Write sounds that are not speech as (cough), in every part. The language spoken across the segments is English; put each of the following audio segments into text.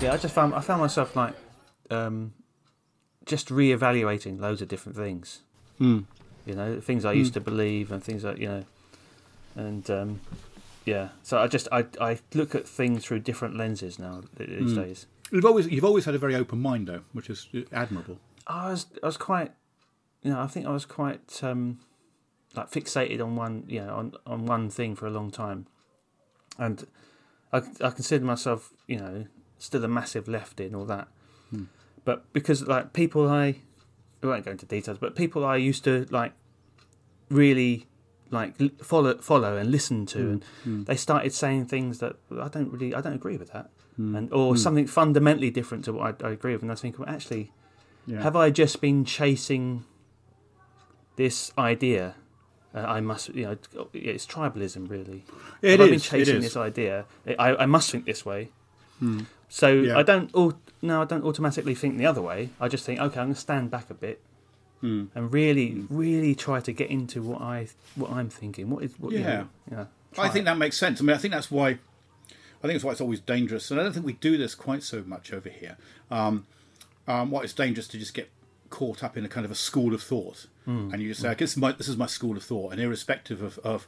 Yeah, I just found I found myself like um, just re-evaluating loads of different things. Mm. You know, things I used to believe and things that you know, and um, yeah. So I just I I look at things through different lenses now these days. You've always you've always had a very open mind though, which is admirable. I was I was quite, you know, I think I was quite um, like fixated on one, you know, on on one thing for a long time, and I I consider myself, you know, still a massive left in all that, but because like people I, I won't go into details, but people I used to like really like follow follow and listen to and they started saying things that I don't really I don't agree with that. And or something fundamentally different to what I, I agree with. And I think well actually Yeah. have I just been chasing this idea? Uh, I must, you know, it's tribalism, really. It have I been chasing this idea? I, I must think this way. So Yeah. I don't. au- No, I don't automatically think the other way. I just think, okay, I'm going to stand back a bit Hmm. and really, really try to get into what I, what I'm thinking. What is, what, you Yeah. know, yeah. I think it. that makes sense. I mean, I think that's why. I think that's why it's always dangerous, and I don't think we do this quite so much over here. Um, um, what it's dangerous to just get caught up in a kind of a school of thought, and you just say, "Okay, "This is my this is my school of thought," and irrespective of of,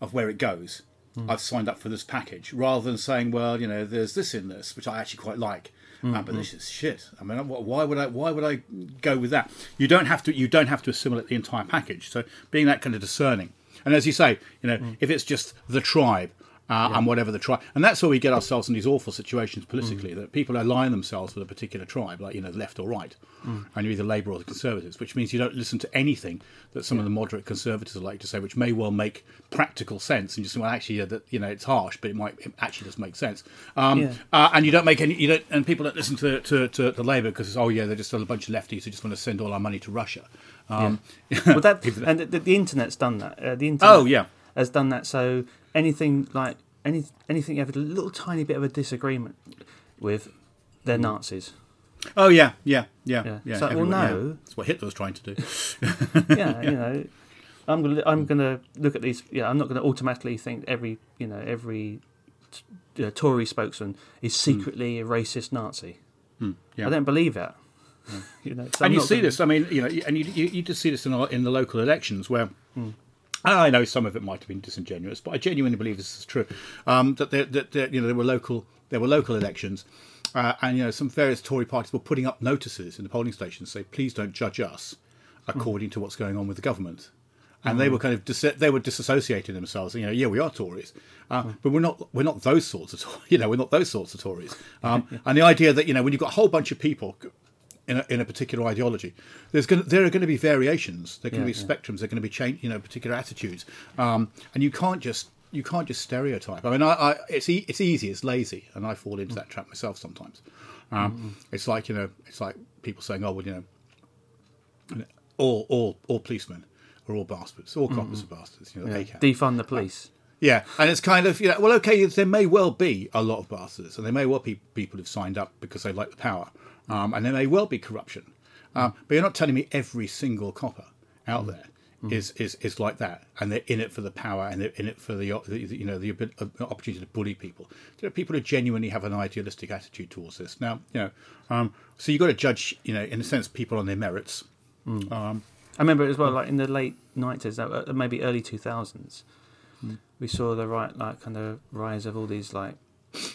of where it goes, Hmm. I've signed up for this package, rather than saying, "Well, you know, there's this in this, which I actually quite like." Uh, but hmm. this is shit. I mean, why would I? Why would I go with that? You don't have to. You don't have to assimilate the entire package. So being that kind of discerning, and as you say, you know, if it's just the tribe uh, and whatever the tribe, and that's where we get ourselves in these awful situations politically that people align themselves with a particular tribe, like you know, left or right, and you're either Labour or the Conservatives, which means you don't listen to anything that some of the moderate Conservatives are like to say, which may well make practical sense, and you say, well, actually, yeah, that you know, it's harsh, but it might it actually does make sense. Um, Yeah. uh, and you don't make any, you don't, and people don't listen to to, to, to Labour because oh yeah, they're just a bunch of lefties who just want to send all our money to Russia. Um, well, that (laughs) and the, the internet's done that. Uh, the internet Oh, yeah. has done that. So anything like any anything you have a little tiny bit of a disagreement with, they're Nazis. Oh yeah, yeah, yeah, Yeah. yeah. So, well, everyone- yeah. no. That's what Hitler was trying to do. (laughs) yeah, you (laughs) know, I'm gonna I'm gonna look at these. Yeah, I'm not gonna automatically think every you know every t- uh, Tory spokesman is secretly a racist Nazi. Hmm. Yeah. I don't believe that. (laughs) you know, so I'm and you see gonna- this. I mean, you know, and you you, you just see this in, the- in the local elections where. Hmm. I know some of it might have been disingenuous, but I genuinely believe this is true. Um, that, there, that there, you know there were local there were local elections, uh, and you know some various Tory parties were putting up notices in the polling stations say, "Please don't judge us according to what's going on with the government." And they were kind of dis- they were disassociating themselves. You know, yeah, we are Tories, uh, but we're not we're not those sorts of (laughs) you know we're not those sorts of Tories. Um, (laughs) and the idea that you know when you've got a whole bunch of people in a, in a particular ideology. There's going to, there are going to be variations. There are going to Yeah, be spectrums. There are going to be change, you know, particular attitudes, um, and you can't just you can't just stereotype. I mean, I, I it's e- it's easy, it's lazy, and I fall into that trap myself sometimes. Um, It's like you know, it's like people saying, "Oh, well, you know, all all all policemen are all bastards, all coppers are bastards." You know, yeah, defund the police. Yeah, and it's kind of you know, well, okay, there may well be a lot of bastards, and there may well be people who've signed up because they like the power, um, and there may well be corruption, um, but you're not telling me every single copper out there is, is is like that, and they're in it for the power, and they're in it for the, the you know the uh, opportunity to bully people. You know, people who genuinely have an idealistic attitude towards this. Now, you know, um, so you've got to judge, you know, in a sense, people on their merits. Um, I remember as well, like in the late nineties, uh, maybe early two thousands, we saw the right, like, kind of rise of all these like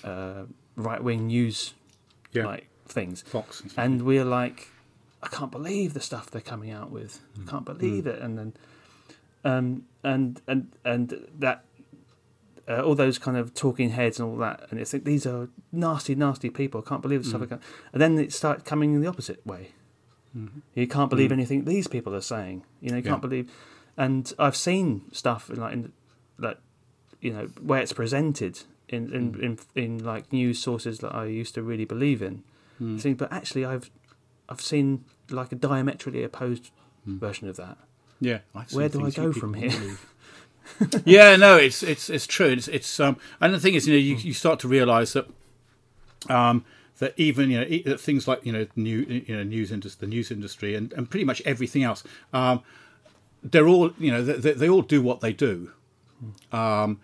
uh, right wing news, Yeah. like things, Fox and and we're like, I can't believe the stuff they're coming out with. I can't mm. believe mm. it, and then, um, and and and that. Uh, all those kind of talking heads and all that, and it's like these are nasty, nasty people. I can't believe the stuff. Mm. I can And then it started coming in the opposite way. Mm-hmm. You can't believe anything these people are saying. You know, you can't believe. And I've seen stuff in like in like you know where it's presented in in, in, in like news sources that I used to really believe in. Think, but actually, I've I've seen like a diametrically opposed version of that. yeah, I've seen Where do I go from here? (laughs) yeah, no, it's it's it's true. It's it's um, and the thing is, you know, you, you start to realise that um, that even you know e- that things like you know new you know news industry, the news industry, and, and pretty much everything else, um, they're all you know they, they, they all do what they do, um,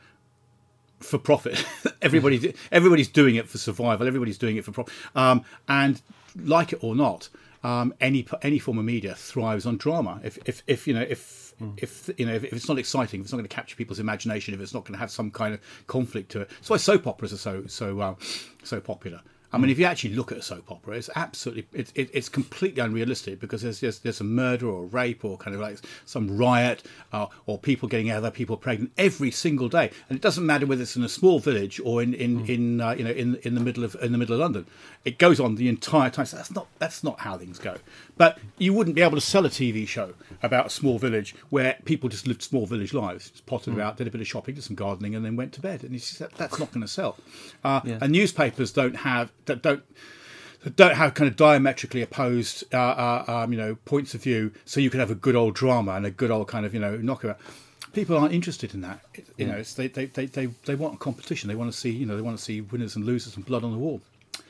for profit. (laughs) everybody, everybody's doing it for survival. Everybody's doing it for profit. Um, and like it or not, um, any any form of media thrives on drama. If if, if you know if mm. if you know if, if, it's not exciting, if it's not going to capture people's imagination, if it's not going to have some kind of conflict to it, that's why soap operas are so so uh, so popular. I mean, if you actually look at a soap opera, it's absolutely it, it, it's completely unrealistic because there's, there's there's a murder or a rape or kind of like some riot uh, or people getting other people pregnant every single day, and it doesn't matter whether it's in a small village or in in, mm. in uh, you know in in the middle of in the middle of London. It goes on the entire time. So that's not that's not how things go. But you wouldn't be able to sell a TV show about a small village where people just lived small village lives, just potted mm. about, did a bit of shopping, did some gardening, and then went to bed. And that, that's not going to sell. Uh, yeah. And newspapers don't have that don't don't have kind of diametrically opposed, uh, uh, um, you know, points of view. So you can have a good old drama and a good old kind of, you know, knockabout. People aren't interested in that. You know, they, they, they, they, they want a competition. They want to see, you know, they want to see winners and losers and blood on the wall.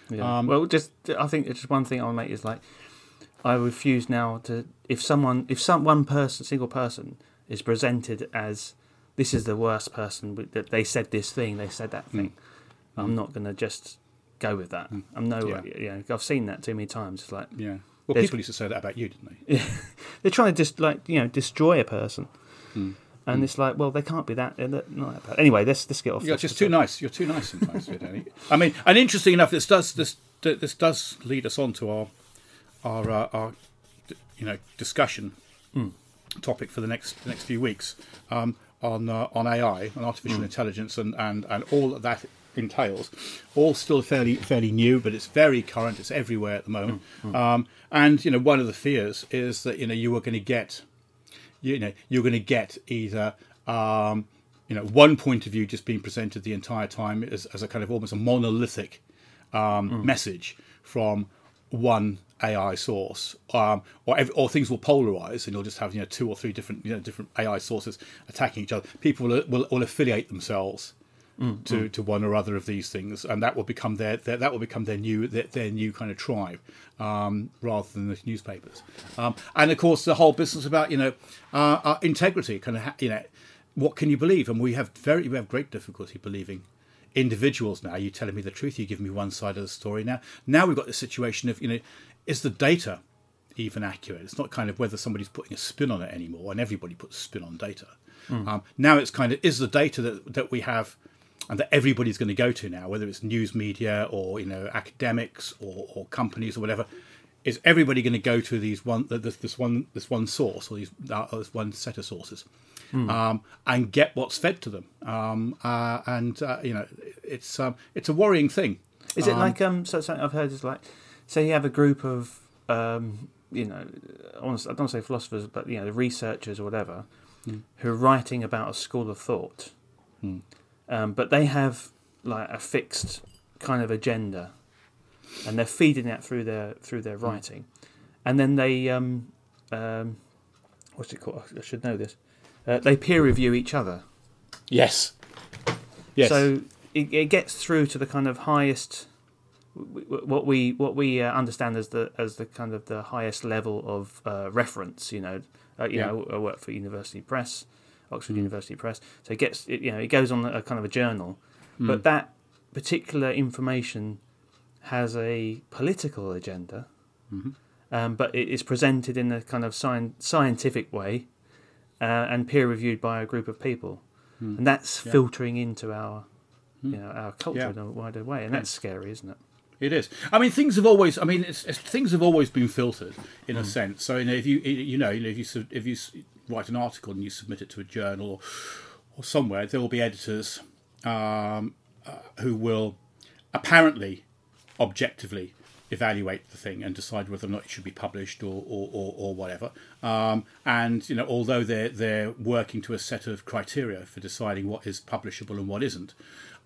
Yeah. Um, well, just I think it's just one thing I'll make is like I refuse now to if someone if some one person single person is presented as this is the worst person that they said this thing they said that thing. Mm. I'm not going to just go with that. Mm. I'm no, yeah. you know, I've seen that too many times. It's like, yeah. Well, people used to say that about you, didn't they? (laughs) They're trying to just like you know destroy a person, mm. and mm. it's like, well, they can't be that. Not that bad. Anyway, let's let's get off. You're just too nice. You're too nice sometimes, Danny. I mean, and interesting enough, this does this this does lead us on to our our uh, our you know discussion mm. topic for the next the next few weeks um, on uh, on AI, on artificial mm. intelligence, and, and and all that entails. All still fairly fairly new, but it's very current. It's everywhere at the moment. Mm-hmm. Um, and you know, one of the fears is that you know you are going to get, you know, you're going to get either. Um, you know, one point of view just being presented the entire time as, as a kind of almost a monolithic um, mm. message from one AI source, um, or or things will polarize, and you'll just have you know two or three different you know different AI sources attacking each other. People will, will, will affiliate themselves mm, to, mm. to one or other of these things, and that will become their, their that will become their new their, their new kind of tribe, um, rather than the newspapers. Um, and of course, the whole business about you know uh, uh, integrity, kind of ha- you know, what can you believe? And we have very we have great difficulty believing individuals now. You're telling me the truth, you give me one side of the story. Now, now we've got the situation of you know, is the data even accurate? It's not kind of whether somebody's putting a spin on it anymore, and everybody puts a spin on data. Mm. Um, now it's kind of is the data that that we have and that everybody's going to go to now, whether it's news media or you know academics or, or companies or whatever, is everybody going to go to these one this, this one this one source or these uh, this one set of sources, hmm. um, and get what's fed to them, um, uh, and uh, you know it's um, it's a worrying thing. Is it um, like um so something I've heard is like say you have a group of um, you know I, I don't want to say philosophers but you know researchers or whatever hmm. who are writing about a school of thought. Hmm um, but they have like a fixed kind of agenda, and they're feeding that through their through their hmm. writing, and then they um, um, what's it called? I should know this. Uh, they peer review each other. Yes. Yes. So it, it gets through to the kind of highest what we what we uh, understand as the as the kind of the highest level of uh, reference. You know, uh, you yeah. know, I work for University Press, Oxford mm. University Press. So it gets it, you know it goes on a kind of a journal, mm. but that particular information has a political agenda, mm-hmm. um, but it is presented in a kind of sci- scientific way uh, and peer reviewed by a group of people, mm. and that's yeah. filtering into our hmm. you know our culture yeah. in a wider way, and that's scary, isn't it? It is. I mean, things have always. I mean, it's, it's, things have always been filtered in mm. a hmm. sense. So you know, if you you know, you know, if you if you write an article and you submit it to a journal or, or somewhere, there will be editors um, uh, who will apparently objectively evaluate the thing and decide whether or not it should be published or or, or, or whatever. Um, and you know, although they're they're working to a set of criteria for deciding what is publishable and what isn't,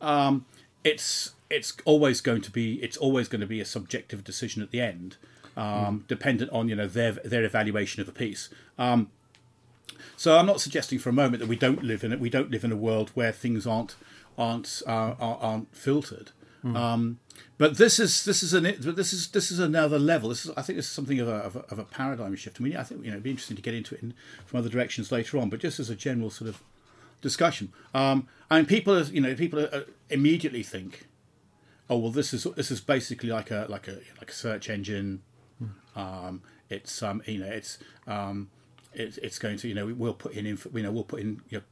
um, it's it's always going to be it's always going to be a subjective decision at the end, um, mm. dependent on you know their their evaluation of the piece. Um, so I'm not suggesting for a moment that we don't live in it. We don't live in a world where things aren't aren't uh, aren't filtered. Mm. Um, but this is this is an this is this is another level. This is I think this is something of a, of a, of a paradigm shift. I mean, I think you know it'd be interesting to get into it in, from other directions later on. But just as a general sort of discussion. Um, and people, are, you know, people are, immediately think, oh well, this is this is basically like a like a like a search engine. Um, it's um, you know, it's um, it's it's going to you know we'll put in you know we'll put in you know,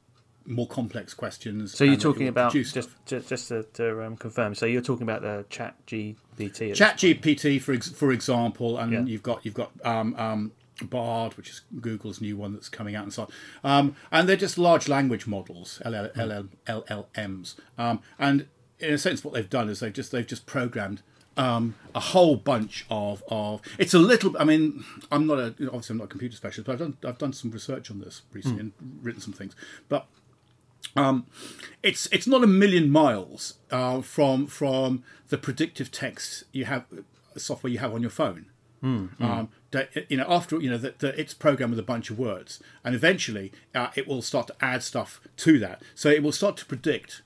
more complex questions. So you're talking about just just, just to, to um, confirm. So you're talking about the Chat GPT. Chat GPT for ex- for example, and Yeah. you've got you've got um, um, Bard, which is Google's new one that's coming out, and so on. Um, and they're just large language models, LL, LL, LLMs. Um, and in a sense, what they've done is they've just they've just programmed um, a whole bunch of, of it's a little. I mean, I'm not a obviously I'm not a computer specialist, but I've done I've done some research on this recently and written some things, but um, it's it's not a million miles uh, from from the predictive text you have software you have on your phone. Um, that, you know, after you know that that it's programmed with a bunch of words, and eventually uh, it will start to add stuff to that. So it will start to predict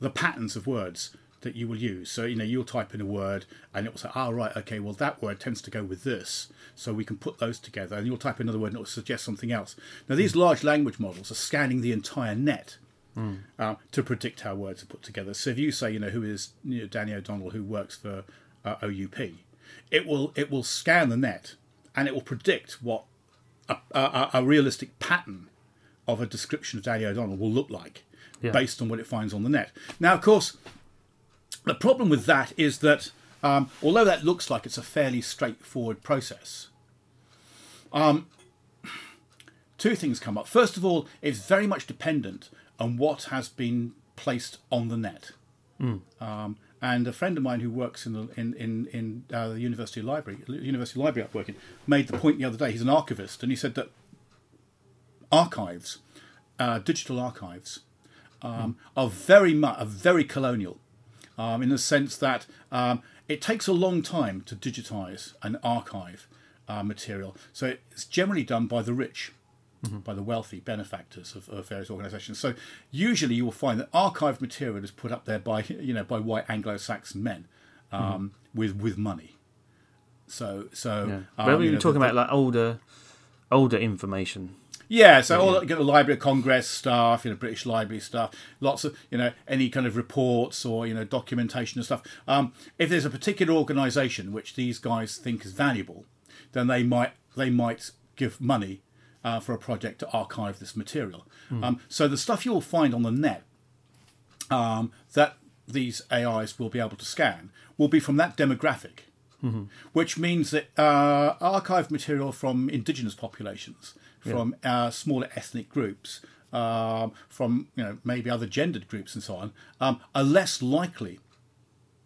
the patterns of words that you will use. So you know you'll type in a word, and it will say, "Oh right, okay, well that word tends to go with this, so we can put those together." And you'll type another word, and it will suggest something else. Now these large language models are scanning the entire net uh, to predict how words are put together. So if you say, you know, who is you know, Danny O'Donnell, who works for uh, OUP, it will it will scan the net and it will predict what a, a, a realistic pattern of a description of Danny O'Donnell will look like Yeah. based on what it finds on the net. Now, of course, the problem with that is that um, although that looks like it's a fairly straightforward process, um, two things come up. First of all, it's very much dependent on what has been placed on the net. Um, and a friend of mine who works in the in in, in uh, the university library, university library I'm working, made the point the other day. He's an archivist, and he said that archives, uh, digital archives, um, are very much are very colonial, um, in the sense that um, it takes a long time to digitize an archive uh, material. So it's generally done by the rich, by the wealthy benefactors of, of various organisations. So usually you will find that archived material is put up there by (laughs) you know by white Anglo-Saxon men um, with with money. So so Yeah. um, but we were know, talking the- about like older, older information. Yeah, so all you the Library of Congress stuff, you know, British Library stuff, lots of you know any kind of reports or you know documentation and stuff. Um, if there's a particular organisation which these guys think is valuable, then they might they might give money uh, for a project to archive this material. Um, so the stuff you'll find on the net um, that these AIs will be able to scan will be from that demographic, which means that uh, archived material from indigenous populations, from uh, smaller ethnic groups, um, from you know maybe other gendered groups and so on, um, are less likely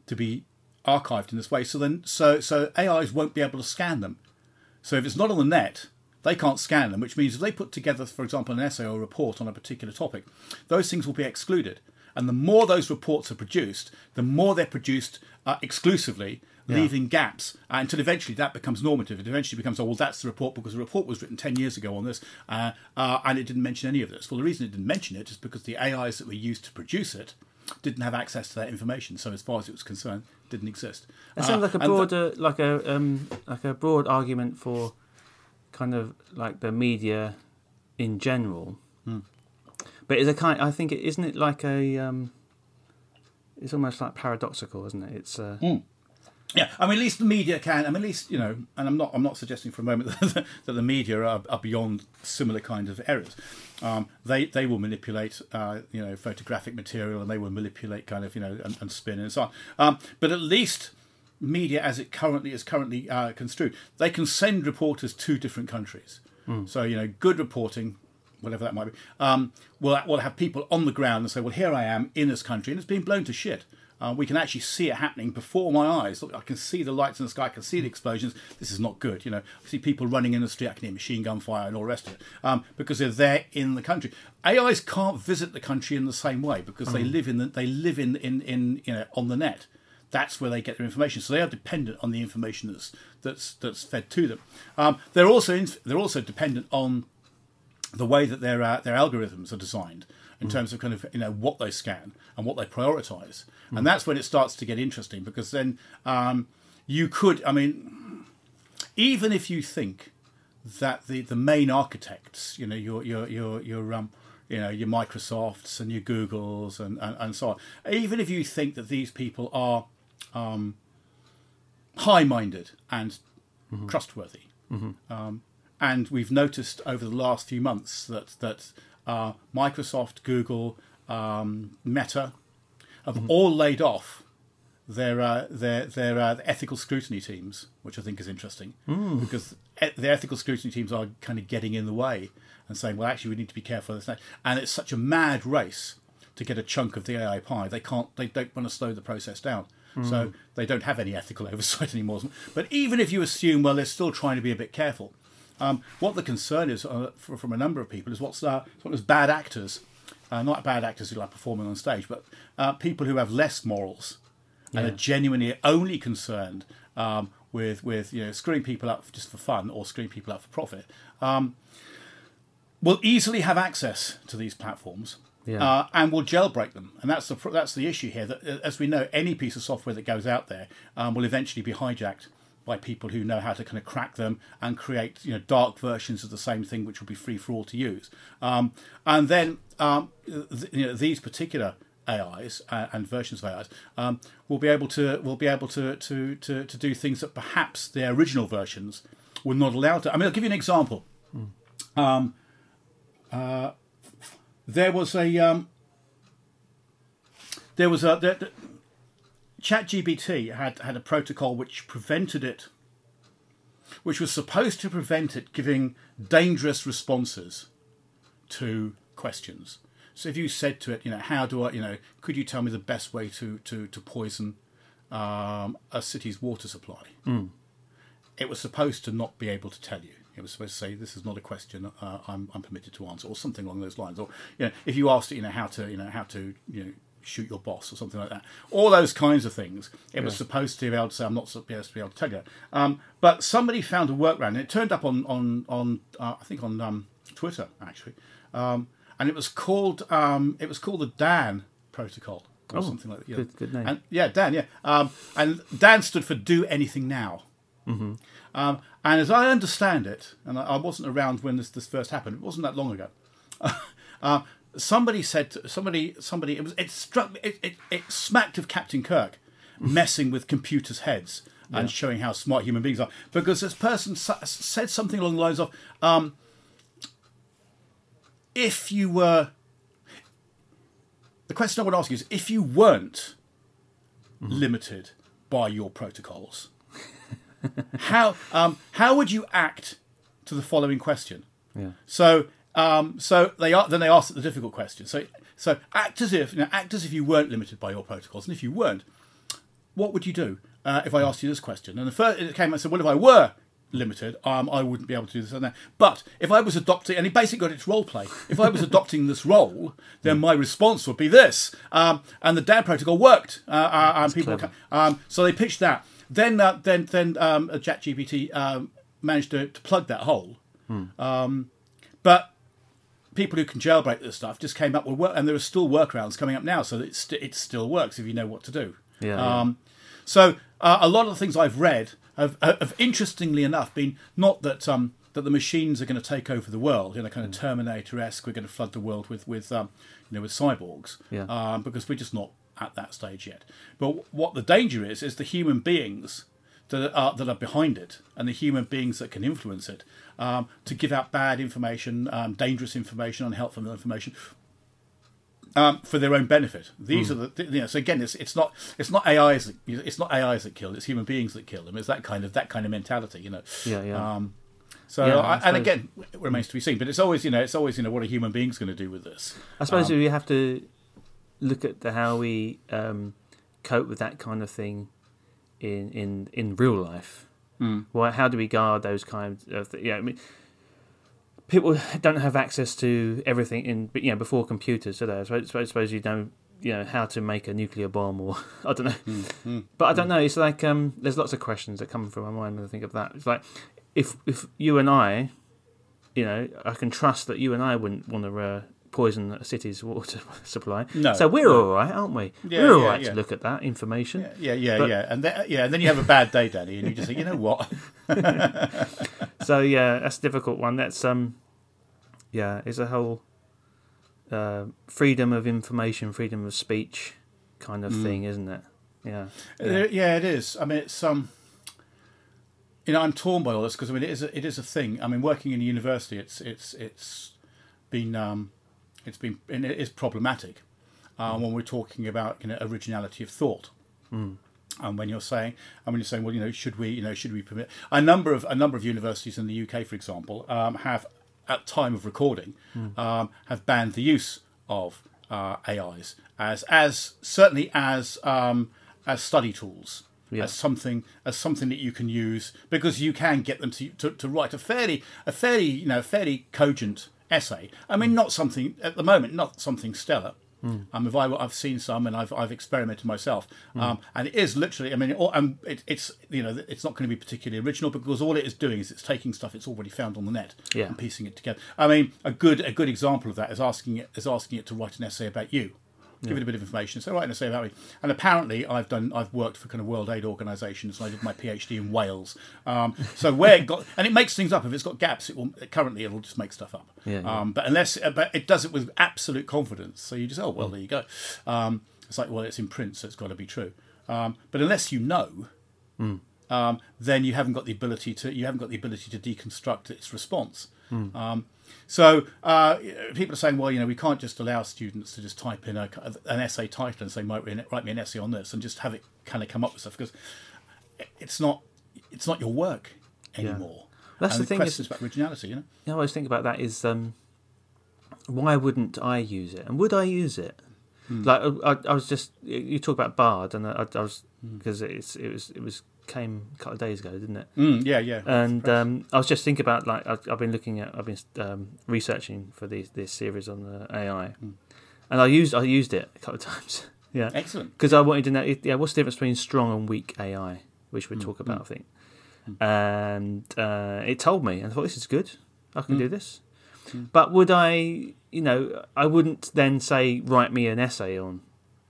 to be archived in this way. So then, so so AIs won't be able to scan them. So if it's not on the net, they can't scan them, which means if they put together, for example, an essay or a report on a particular topic, those things will be excluded. And the more those reports are produced, the more they're produced uh, exclusively, leaving gaps uh, until eventually that becomes normative. It eventually becomes, oh, well, that's the report because the report was written 10 years ago on this uh, uh, and it didn't mention any of this. Well, the reason it didn't mention it is because the AIs that were used to produce it didn't have access to that information. So, as far as it was concerned, it didn't exist. It sounds like a Uh, and th- broader, like a um, like a broad argument for kind of like the media in general. But it's a kind. I think it isn't it like a. Um, it's almost like paradoxical, isn't it? It's uh, Yeah, I mean, at least the media can. I mean, at least you know, and I'm not. I'm not suggesting for a moment (laughs) that, that the media are, are beyond similar kind of errors. Um, they they will manipulate, uh, you know, photographic material, and they will manipulate kind of you know and, and spin and so on. Um, but at least media, as it currently is currently uh, construed, they can send reporters to different countries. So you know, good reporting whatever that might be, um, will we'll have people on the ground and say, "Well, here I am in this country, and it's being blown to shit." Uh, we can actually see it happening before my eyes. Look, I can see the lights in the sky. I can see the explosions. This is not good. You know, I see people running in the street. I can hear machine gun fire and all the rest of it um, because they're there in the country. AIs can't visit the country in the same way because they live in the, they live in, in in you know on the net. That's where they get their information. So they are dependent on the information that's that's that's fed to them. Um, they're also in, they're also dependent on the way that their uh, their algorithms are designed in terms of kind of you know what they scan and what they prioritize, and that's when it starts to get interesting because then um, you could, I mean, even if you think that the, the main architects, you know, your your your your um you know, your Microsofts and your Googles and, and, and so on. Even if you think that these people are um, high-minded and trustworthy, um, and we've noticed over the last few months that that uh, Microsoft, Google, um, Meta have all laid off their uh, their their uh, ethical scrutiny teams, which I think is interesting because e- the ethical scrutiny teams are kind of getting in the way and saying, well, actually, we need to be careful of this. And it's such a mad race to get a chunk of the AI pie. They can't. They don't want to slow the process down. So they don't have any ethical (laughs) oversight anymore. But even if you assume, well, they're still trying to be a bit careful. Um, what the concern is uh, for, from a number of people is what's uh, what is bad actors, uh, not bad actors who like performing on stage, but uh, people who have less morals and are genuinely only concerned um, with with you know screwing people up just for fun or screwing people up for profit. Um, will easily have access to these platforms. Yeah. Uh, and will jailbreak them, and that's the that's the issue here. That uh, as we know, any piece of software that goes out there um, will eventually be hijacked by people who know how to kind of crack them and create you know dark versions of the same thing, which will be free for all to use. Um, and then um, th- you know these particular AIs uh, and versions of AIs um, will be able to will be able to, to to to do things that perhaps their original versions were not allowed to. I mean, I'll give you an example. Um, uh, there was a um, there was a the, the, ChatGPT had had a protocol which prevented it, which was supposed to prevent it giving dangerous responses to questions. So if you said to it, you know, how do I, you know, could you tell me the best way to to to poison um, a city's water supply? It was supposed to not be able to tell you. It was supposed to say, "This is not a question uh, I'm, I'm permitted to answer," or something along those lines. Or you know, if you asked it, you know, how to, you know, how to, you know, shoot your boss or something like that. All those kinds of things. It was supposed to be able to say, "I'm not supposed to be able to tell you." Um, but somebody found a workaround, and it turned up on on on uh, I think on um, Twitter actually, um, and it was called um, it was called the Dan protocol or something like that. Yeah. good- good name. And yeah, Dan. Yeah, um, and Dan stood for Do Anything Now. Um, and as I understand it, and I, I wasn't around when this, this first happened, it wasn't that long ago. (laughs) uh, somebody said, to, somebody, somebody, it was, it struck, me- it, it, it smacked of Captain Kirk messing with computers' heads and showing how smart human beings are. Because this person sa- said something along the lines of, um, if you were, the question I would ask you is, if you weren't limited by your protocols, (laughs) how um, how would you act to the following question? Yeah. So um, so they are then they asked the difficult question. So so act as if you know, act as if you weren't limited by your protocols, and if you weren't, what would you do uh, if I asked you this question? And the first it came and said, well, if I were limited, um, I wouldn't be able to do this and that. But if I was adopting, and he basically got its role play. If I was adopting this role, then my response would be this. Um, and the DAN protocol worked. Uh, uh, and people, um, so they pitched that. Then, uh, then, then um, ChatGPT um, managed to, to plug that hole. Um, but people who can jailbreak this stuff just came up with work, and there are still workarounds coming up now, so that it, st- it still works if you know what to do. Yeah, yeah. Um, so uh, a lot of the things I've read have, have, interestingly enough, been not that um, that the machines are going to take over the world, you know, kind of Terminator-esque. We're going to flood the world with with um, you know with cyborgs, Yeah. um, because we're just not at that stage yet. But what the danger is is the human beings that are that are behind it and the human beings that can influence it um, to give out bad information, um, dangerous information, unhelpful information. Um, for their own benefit. These are the you know. So again, it's it's not it's not AIs that, it's not AIs that kill. It's human beings that kill them. It's that kind of that kind of mentality, you know. Yeah, yeah. Um, so Yeah, I I, and again, it remains to be seen. But it's always you know it's always you know what are human beings going to do with this? I suppose we have to look at the, how we um, cope with that kind of thing in in, in real life. Mm. Well, how do we guard those kinds of th- yeah? I mean, people don't have access to everything in but you know before computers, do they? I suppose, I suppose you don't you know how to make a nuclear bomb or (laughs) I don't know. But I don't know. It's like um, there's lots of questions that come from my mind when I think of that. It's like if if you and I, you know, I can trust that you and I wouldn't want to uh, poison a city's (laughs) water supply. No, So we're no. all right, aren't we? Yeah, we're all yeah, right yeah. to look at that information. Yeah, yeah, But- yeah, and then yeah, and then you have a bad day, Danny, and you just think, you know what? (laughs) So yeah, that's a difficult one. That's um, yeah, it's a whole. uh, freedom of information, freedom of speech kind Mm. of thing, isn't it? Yeah. Yeah. yeah, it is. I mean, it's um, you know, I'm torn by all this because I mean, it is a, it is a thing. I mean, working in a university, it's it's it's been um, it's been and it is problematic uh, when we're talking about you know originality of thought. And when you're saying, and when you're saying, well, you know, should we, you know, should we permit a number of a number of universities in the UK, for example, um, have at time of recording um, have banned the use of uh, AIs as as certainly as um, as study tools. Yeah. As something, as something that you can use because you can get them to, to, to write a fairly, a fairly, you know, fairly cogent essay. I mean, not something at the moment, not something stellar, um, if I, I've seen some and I've, I've experimented myself, um, and it is literally. I mean, all, um, it, it's you know, it's not going to be particularly original because all it is doing is it's taking stuff it's already found on the net Yeah. and piecing it together. I mean, a good a good example of that is asking it is asking it to write an essay about you. Give it a bit of information. So write an say about me. And apparently, I've done. I've worked for kind of World Aid organisations, and I did my PhD in Wales. Um, so where it got, and it makes things up. If it's got gaps, it will. Currently, it'll just make stuff up. Yeah, yeah. Um, but unless, uh, but it does it with absolute confidence. So you just, oh well, there you go. Um, it's like, well, it's in print, so it's got to be true. Um, but unless you know, um, then you haven't got the ability to you haven't got the ability to deconstruct its response. Um, so uh, people are saying, well, you know, we can't just allow students to just type in a, an essay title and say, write me, an, write me an essay on this, and just have it kind of come up with stuff because it's not it's not your work anymore. That's and the thing questions is- about originality, you know. Know, I always think about that is um, why wouldn't I use it, and would I use it? Like I, I was just you talk about Bard, and I, I was because it's it was it was came a couple of days ago, didn't it? Mm, yeah, yeah. And um, I was just thinking about like I've, I've been looking at I've been um, researching for these this series on the AI, and I used I used it a couple of (laughs) times. yeah, Excellent. because I wanted to know yeah what's the difference between strong and weak AI, which we'll talk about I think. And uh, it told me, and I thought this is good. I can do this. But would I, you know, I wouldn't then say write me an essay on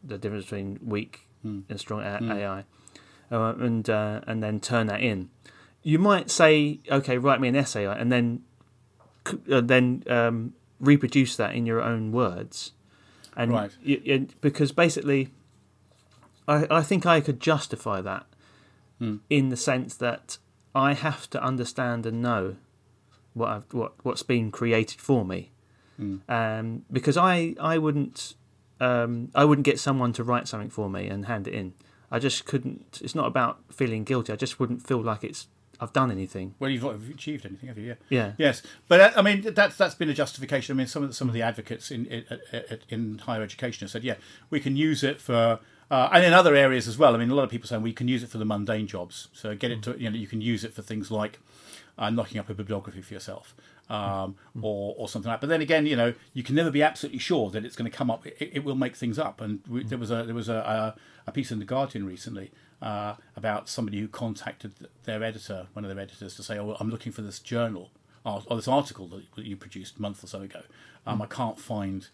the difference between weak and strong A- AI, uh, and uh, and then turn that in. You might say, okay, write me an essay, and then uh, then um, reproduce that in your own words, and Right. y- y- because basically, I I think I could justify that in the sense that I have to understand and know what I've, what what's been created for me, um, because I I wouldn't um, I wouldn't get someone to write something for me and hand it in. I just couldn't. It's not about feeling guilty. I just wouldn't feel like it's I've done anything. Well, you've not achieved anything, have you? Yeah. Yeah. Yes, but uh, I mean that's that's been a justification. I mean, some of the, some of the advocates in in, in- in higher education have said, yeah, we can use it for. Uh, and in other areas as well. I mean, a lot of people saying we can use it for the mundane jobs. So get it to you know you can use it for things like uh, knocking up a bibliography for yourself, um, or or something like. But then again, you know, you can never be absolutely sure that it's going to come up. It, it will make things up. And we, there was a there was a, a, a piece in the Guardian recently uh, about somebody who contacted their editor, one of their editors, to say, "Oh, I'm looking for this journal or, or this article that you produced a month or so ago. Um, I can't find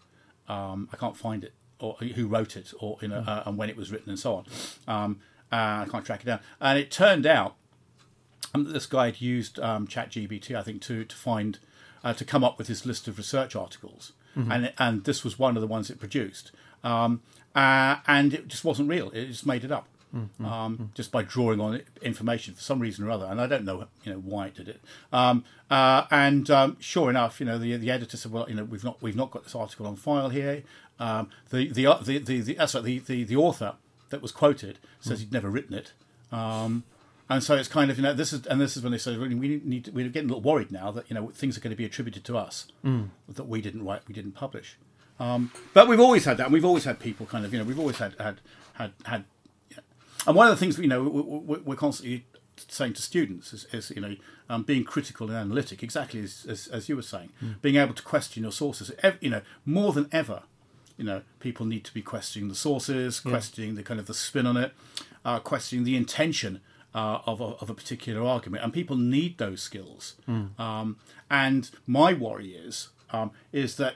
um, I can't find it or who wrote it or you know uh, and when it was written and so on. Um, uh, I can't track it down. And it turned out um, this guy had used um, ChatGPT, I think, to to find uh, to come up with his list of research articles, and and this was one of the ones it produced. Um, uh, and it just wasn't real. It just made it up. Um, just by drawing on information for some reason or other, and I don't know, you know, why it did it. Um, uh, and um, sure enough, you know, the the editor said, "Well, you know, we've not we've not got this article on file here." Um, the the uh, the the the, uh, sorry, the the the author that was quoted says he'd never written it. And so it's kind of you know this is and this is when they say we need to, we're getting a little worried now that you know things are going to be attributed to us that we didn't write we didn't publish. Um, but we've always had that, and we've always had people kind of you know we've always had had had had. You know, and one of the things you know we- we're constantly saying to students is, is you know um, being critical and analytic, exactly as, as, as you were saying, being able to question your sources. You know more than ever, you know people need to be questioning the sources, questioning the kind of the spin on it, uh, questioning the intention uh, of, a, of a particular argument, and people need those skills. Um, and my worry is um, is that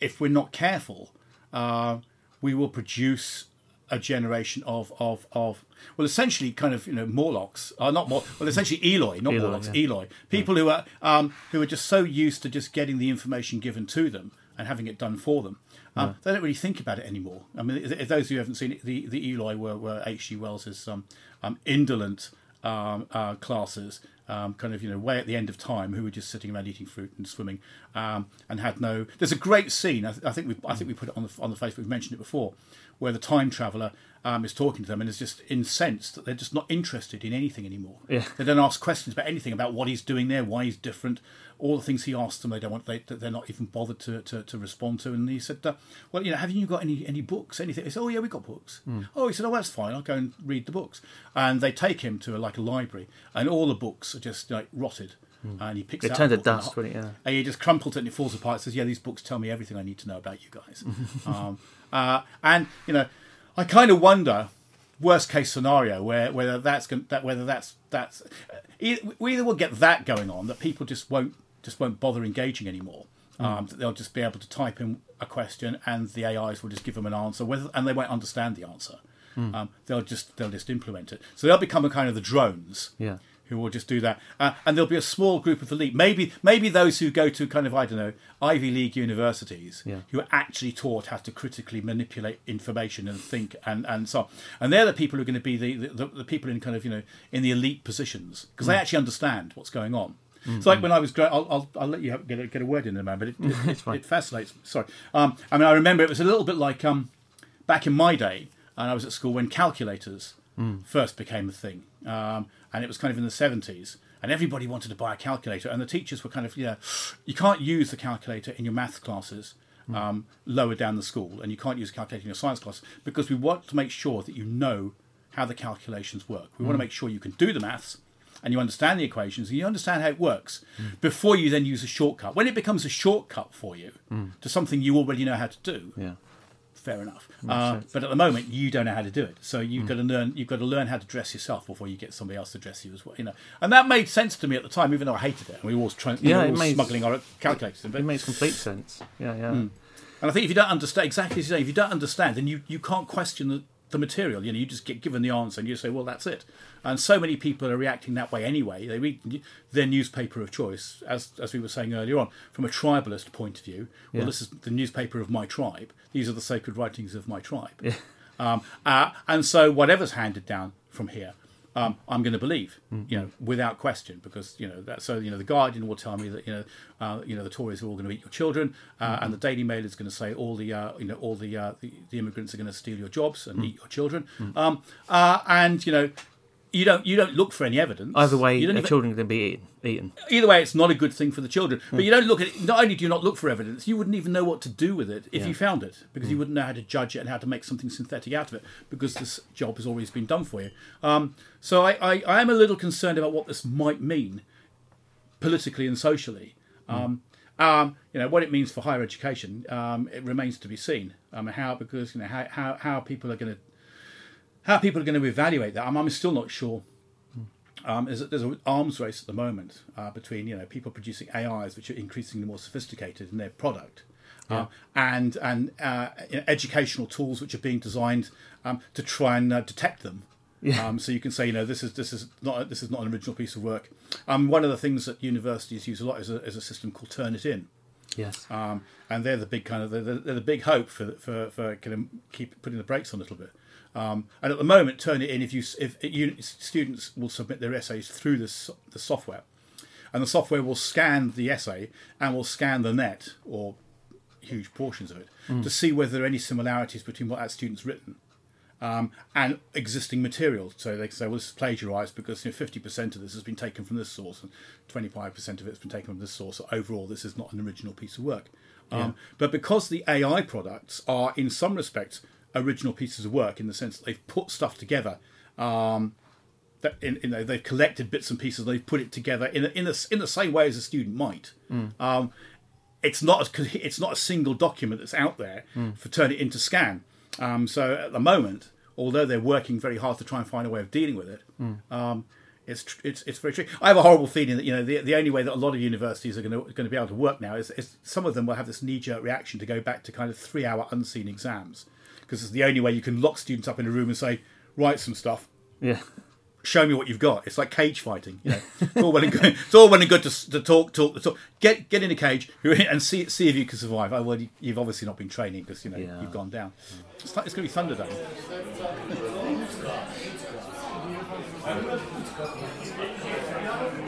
if we're not careful, uh, we will produce a generation of of of well, essentially, kind of you know Morlocks, uh, not more, well, essentially Eloi, not Eloi, Morlocks, yeah. Eloi, people who are um, who are just so used to just getting the information given to them and having it done for them. Um, They don't really think about it anymore. I mean, th- those who haven't seen it, the, the Eloi were, were H.G. Wells's um, um, indolent um, uh, classes, um, kind of, you know, way at the end of time, who were just sitting around eating fruit and swimming um, and had no. There's a great scene, I, th- I think we I think we put it on the, on the Facebook, we've mentioned it before, where the time traveller um, is talking to them and is just incensed that they're just not interested in anything anymore. Yeah. They don't ask questions about anything about what he's doing there, why he's different, all the things he asks them. They don't want. They, they're not even bothered to, to, to respond to. And he said, uh, "Well, you know, haven't you got any any books? Anything?" He said, "Oh yeah, we got books." Oh, he said, "Oh, that's fine. I'll go and read the books." And they take him to a, like a library, and all the books are just like rotted. And he picks It out turned to and dust, a- wouldn't it? Yeah. and he just crumples it and it falls apart. Says, "Yeah, these books tell me everything I need to know about you guys." (laughs) um, uh, and you know, I kind of wonder, worst case scenario, where whether that's gon- that whether that's that's uh, either, we either will get that going on that people just won't just won't bother engaging anymore. Um, they'll just be able to type in a question and the AIs will just give them an answer, whether and they won't understand the answer. Um, they'll just they'll just implement it. So they'll become a kind of the drones Yeah. who will just do that. Uh, and there'll be a small group of elite, maybe maybe those who go to kind of I don't know Ivy League universities, Yeah. who are actually taught how to critically manipulate information and think and and so on. And they're the people who are going to be the the, the people in kind of you know in the elite positions because they actually understand what's going on. It's like when I was growing. I'll, I'll, I'll let you have, get, a, get a word in a moment. But it, it, (laughs) it, fine. it fascinates me. Sorry. Um, I mean, I remember it was a little bit like um, back in my day, and I was at school when calculators first became a thing, um, and it was kind of in the seventies, and everybody wanted to buy a calculator, and the teachers were kind of, you know, you can't use the calculator in your maths classes. Um, lower down the school, and you can't use a calculator in your science class because we want to make sure that you know how the calculations work. We want to make sure you can do the maths and you understand the equations and you understand how it works before you then use a shortcut. When it becomes a shortcut for you to something you already know how to do, Yeah. fair enough. Uh, but at the moment, you don't know how to do it, so you've got to learn. You've got to learn how to dress yourself before you get somebody else to dress you as well. You know, and that made sense to me at the time, even though I hated it. And we were always trying, we Yeah, were it made- smuggling our calculators. But It makes complete sense. Yeah, yeah. and I think if you don't understand exactly as you say, if you don't understand, then you, you can't question the, the material. You know, you just get given the answer and you say, well, that's it. And so many people are reacting that way anyway. They read their newspaper of choice, as as we were saying earlier on, from a tribalist point of view. Well, Yeah. this is the newspaper of my tribe. These are the sacred writings of my tribe. Um, uh, and so whatever's handed down from here. Um, I'm going to believe, you know, without question, because you know that. So you know, the Guardian will tell me that you know, uh, you know, the Tories are all going to eat your children, uh, and the Daily Mail is going to say all the, uh, you know, all the, uh, the the immigrants are going to steal your jobs and eat your children, um, uh, and you know, you don't you don't look for any evidence. Either way, the even- children are going to be eaten. eaten. either way, it's not a good thing for the children. But you don't look at it. Not only do you not look for evidence, you wouldn't even know what to do with it if you found it, because you wouldn't know how to judge it and how to make something synthetic out of it, because this job has always been done for you. Um, so I, I, I am a little concerned about what this might mean politically and socially. Um, um, you know what it means for higher education. Um, it remains to be seen. Um, how because you know how how, how people are going to how people are going to evaluate that. I'm, I'm still not sure um, there's, a, there's an arms race at the moment uh, between you know people producing AIs which are increasingly more sophisticated in their product, uh, and and uh, you know, educational tools which are being designed um, to try and uh, detect them. Um, so you can say, you know, this is this is not this is not an original piece of work. Um, one of the things that universities use a lot is a, is a system called Turnitin. Yes. Um, and they're the big kind of they're, the- they're the big hope for for for kind of keep putting the brakes on a little bit. Um, and at the moment, Turnitin if you if students will submit their essays through this the software, and the software will scan the essay and will scan the net or huge portions of it to see whether there are any similarities between what that student's written um, and existing material. So they can say, well, this is plagiarised because you know, 50% of this has been taken from this source and 25% of it's been taken from this source. So overall, this is not an original piece of work. Um, But because the AI products are, in some respects, original pieces of work in the sense that they've put stuff together. Um, that in, you know, they've collected bits and pieces, they've put it together in a, in, a, in the same way as a student might. Um, it's not a, it's not a single document that's out there for Turnitin to scan. Um, so at the moment, although they're working very hard to try and find a way of dealing with it, um, it's tr- it's it's very tricky. I have a horrible feeling that you know the the only way that a lot of universities are going to going to be able to work now is, is some of them will have this knee jerk reaction to go back to kind of three hour unseen exams because it's the only way you can lock students up in a room and say write some stuff Yeah. show me what you've got. It's like cage fighting. You know, it's all well and good. It's all well and good to, to talk, talk, to talk. Get get in a cage (laughs) and see see if you can survive. Oh well, you, you've obviously not been training because you know Yeah. you've gone down. It's, th- it's going to be Thunderdome. (laughs)